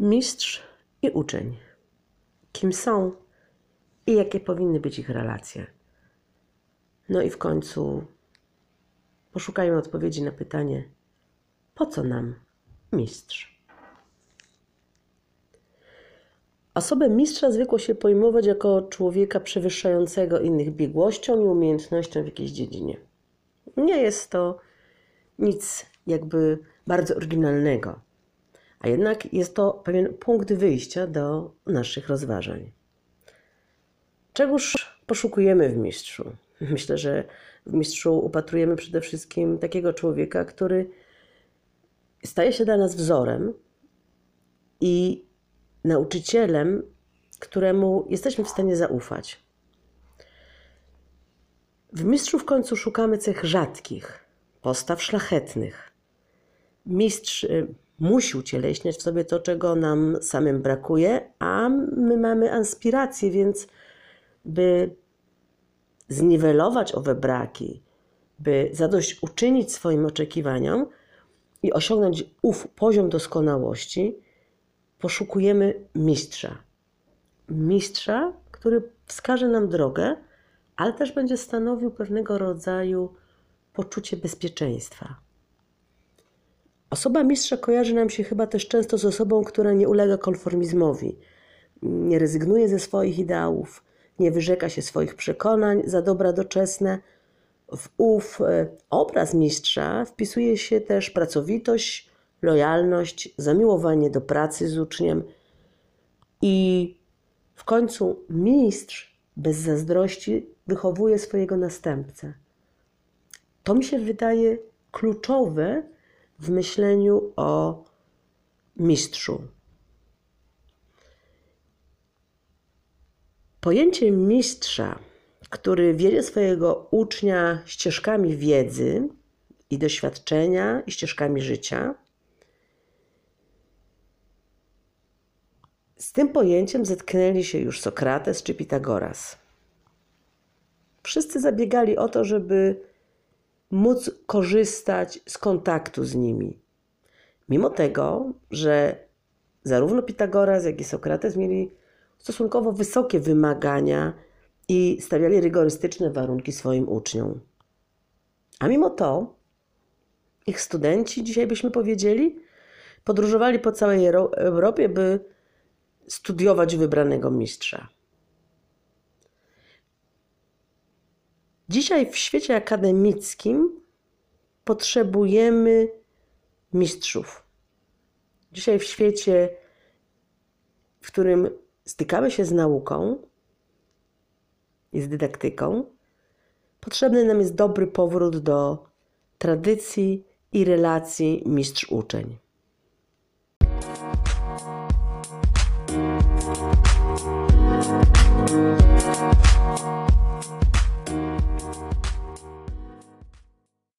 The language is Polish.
mistrz i uczeń? Kim są i jakie powinny być ich relacje? No i w końcu poszukajmy odpowiedzi na pytanie: po co nam mistrz? Osobę mistrza zwykło się pojmować jako człowieka przewyższającego innych biegłością i umiejętnością w jakiejś dziedzinie. Nie jest to nic jakby bardzo oryginalnego, a jednak jest to pewien punkt wyjścia do naszych rozważań. Czegoż poszukujemy w mistrzu? Myślę, że w mistrzu upatrujemy przede wszystkim takiego człowieka, który staje się dla nas wzorem i nauczycielem, któremu jesteśmy w stanie zaufać. W mistrzu w końcu szukamy cech rzadkich, postaw szlachetnych. Mistrz y, musi ucieleśniać w sobie to, czego nam samym brakuje, a my mamy aspiracje, więc by zniwelować owe braki, by zadośćuczynić swoim oczekiwaniom i osiągnąć ów poziom doskonałości, poszukujemy mistrza. Mistrza, który wskaże nam drogę, ale też będzie stanowił pewnego rodzaju poczucie bezpieczeństwa. Osoba mistrza kojarzy nam się chyba też często z osobą, która nie ulega konformizmowi, nie rezygnuje ze swoich ideałów, nie wyrzeka się swoich przekonań za dobra doczesne. W ów e, obraz mistrza wpisuje się też pracowitość, lojalność, zamiłowanie do pracy z uczniem i w końcu mistrz bez zazdrości wychowuje swojego następcę. To mi się wydaje kluczowe w myśleniu o mistrzu. Pojęcie mistrza, który wiedzie swojego ucznia ścieżkami wiedzy i doświadczenia i ścieżkami życia, z tym pojęciem zetknęli się już Sokrates czy Pitagoras. Wszyscy zabiegali o to, żeby móc korzystać z kontaktu z nimi. Mimo tego, że zarówno Pitagoras, jak i Sokrates mieli stosunkowo wysokie wymagania i stawiali rygorystyczne warunki swoim uczniom. A mimo to ich studenci, dzisiaj byśmy powiedzieli, podróżowali po całej Europie, by studiować wybranego mistrza. Dzisiaj w świecie akademickim potrzebujemy mistrzów. Dzisiaj w świecie, w którym stykamy się z nauką i z dydaktyką, potrzebny nam jest dobry powrót do tradycji i relacji mistrz-uczeń.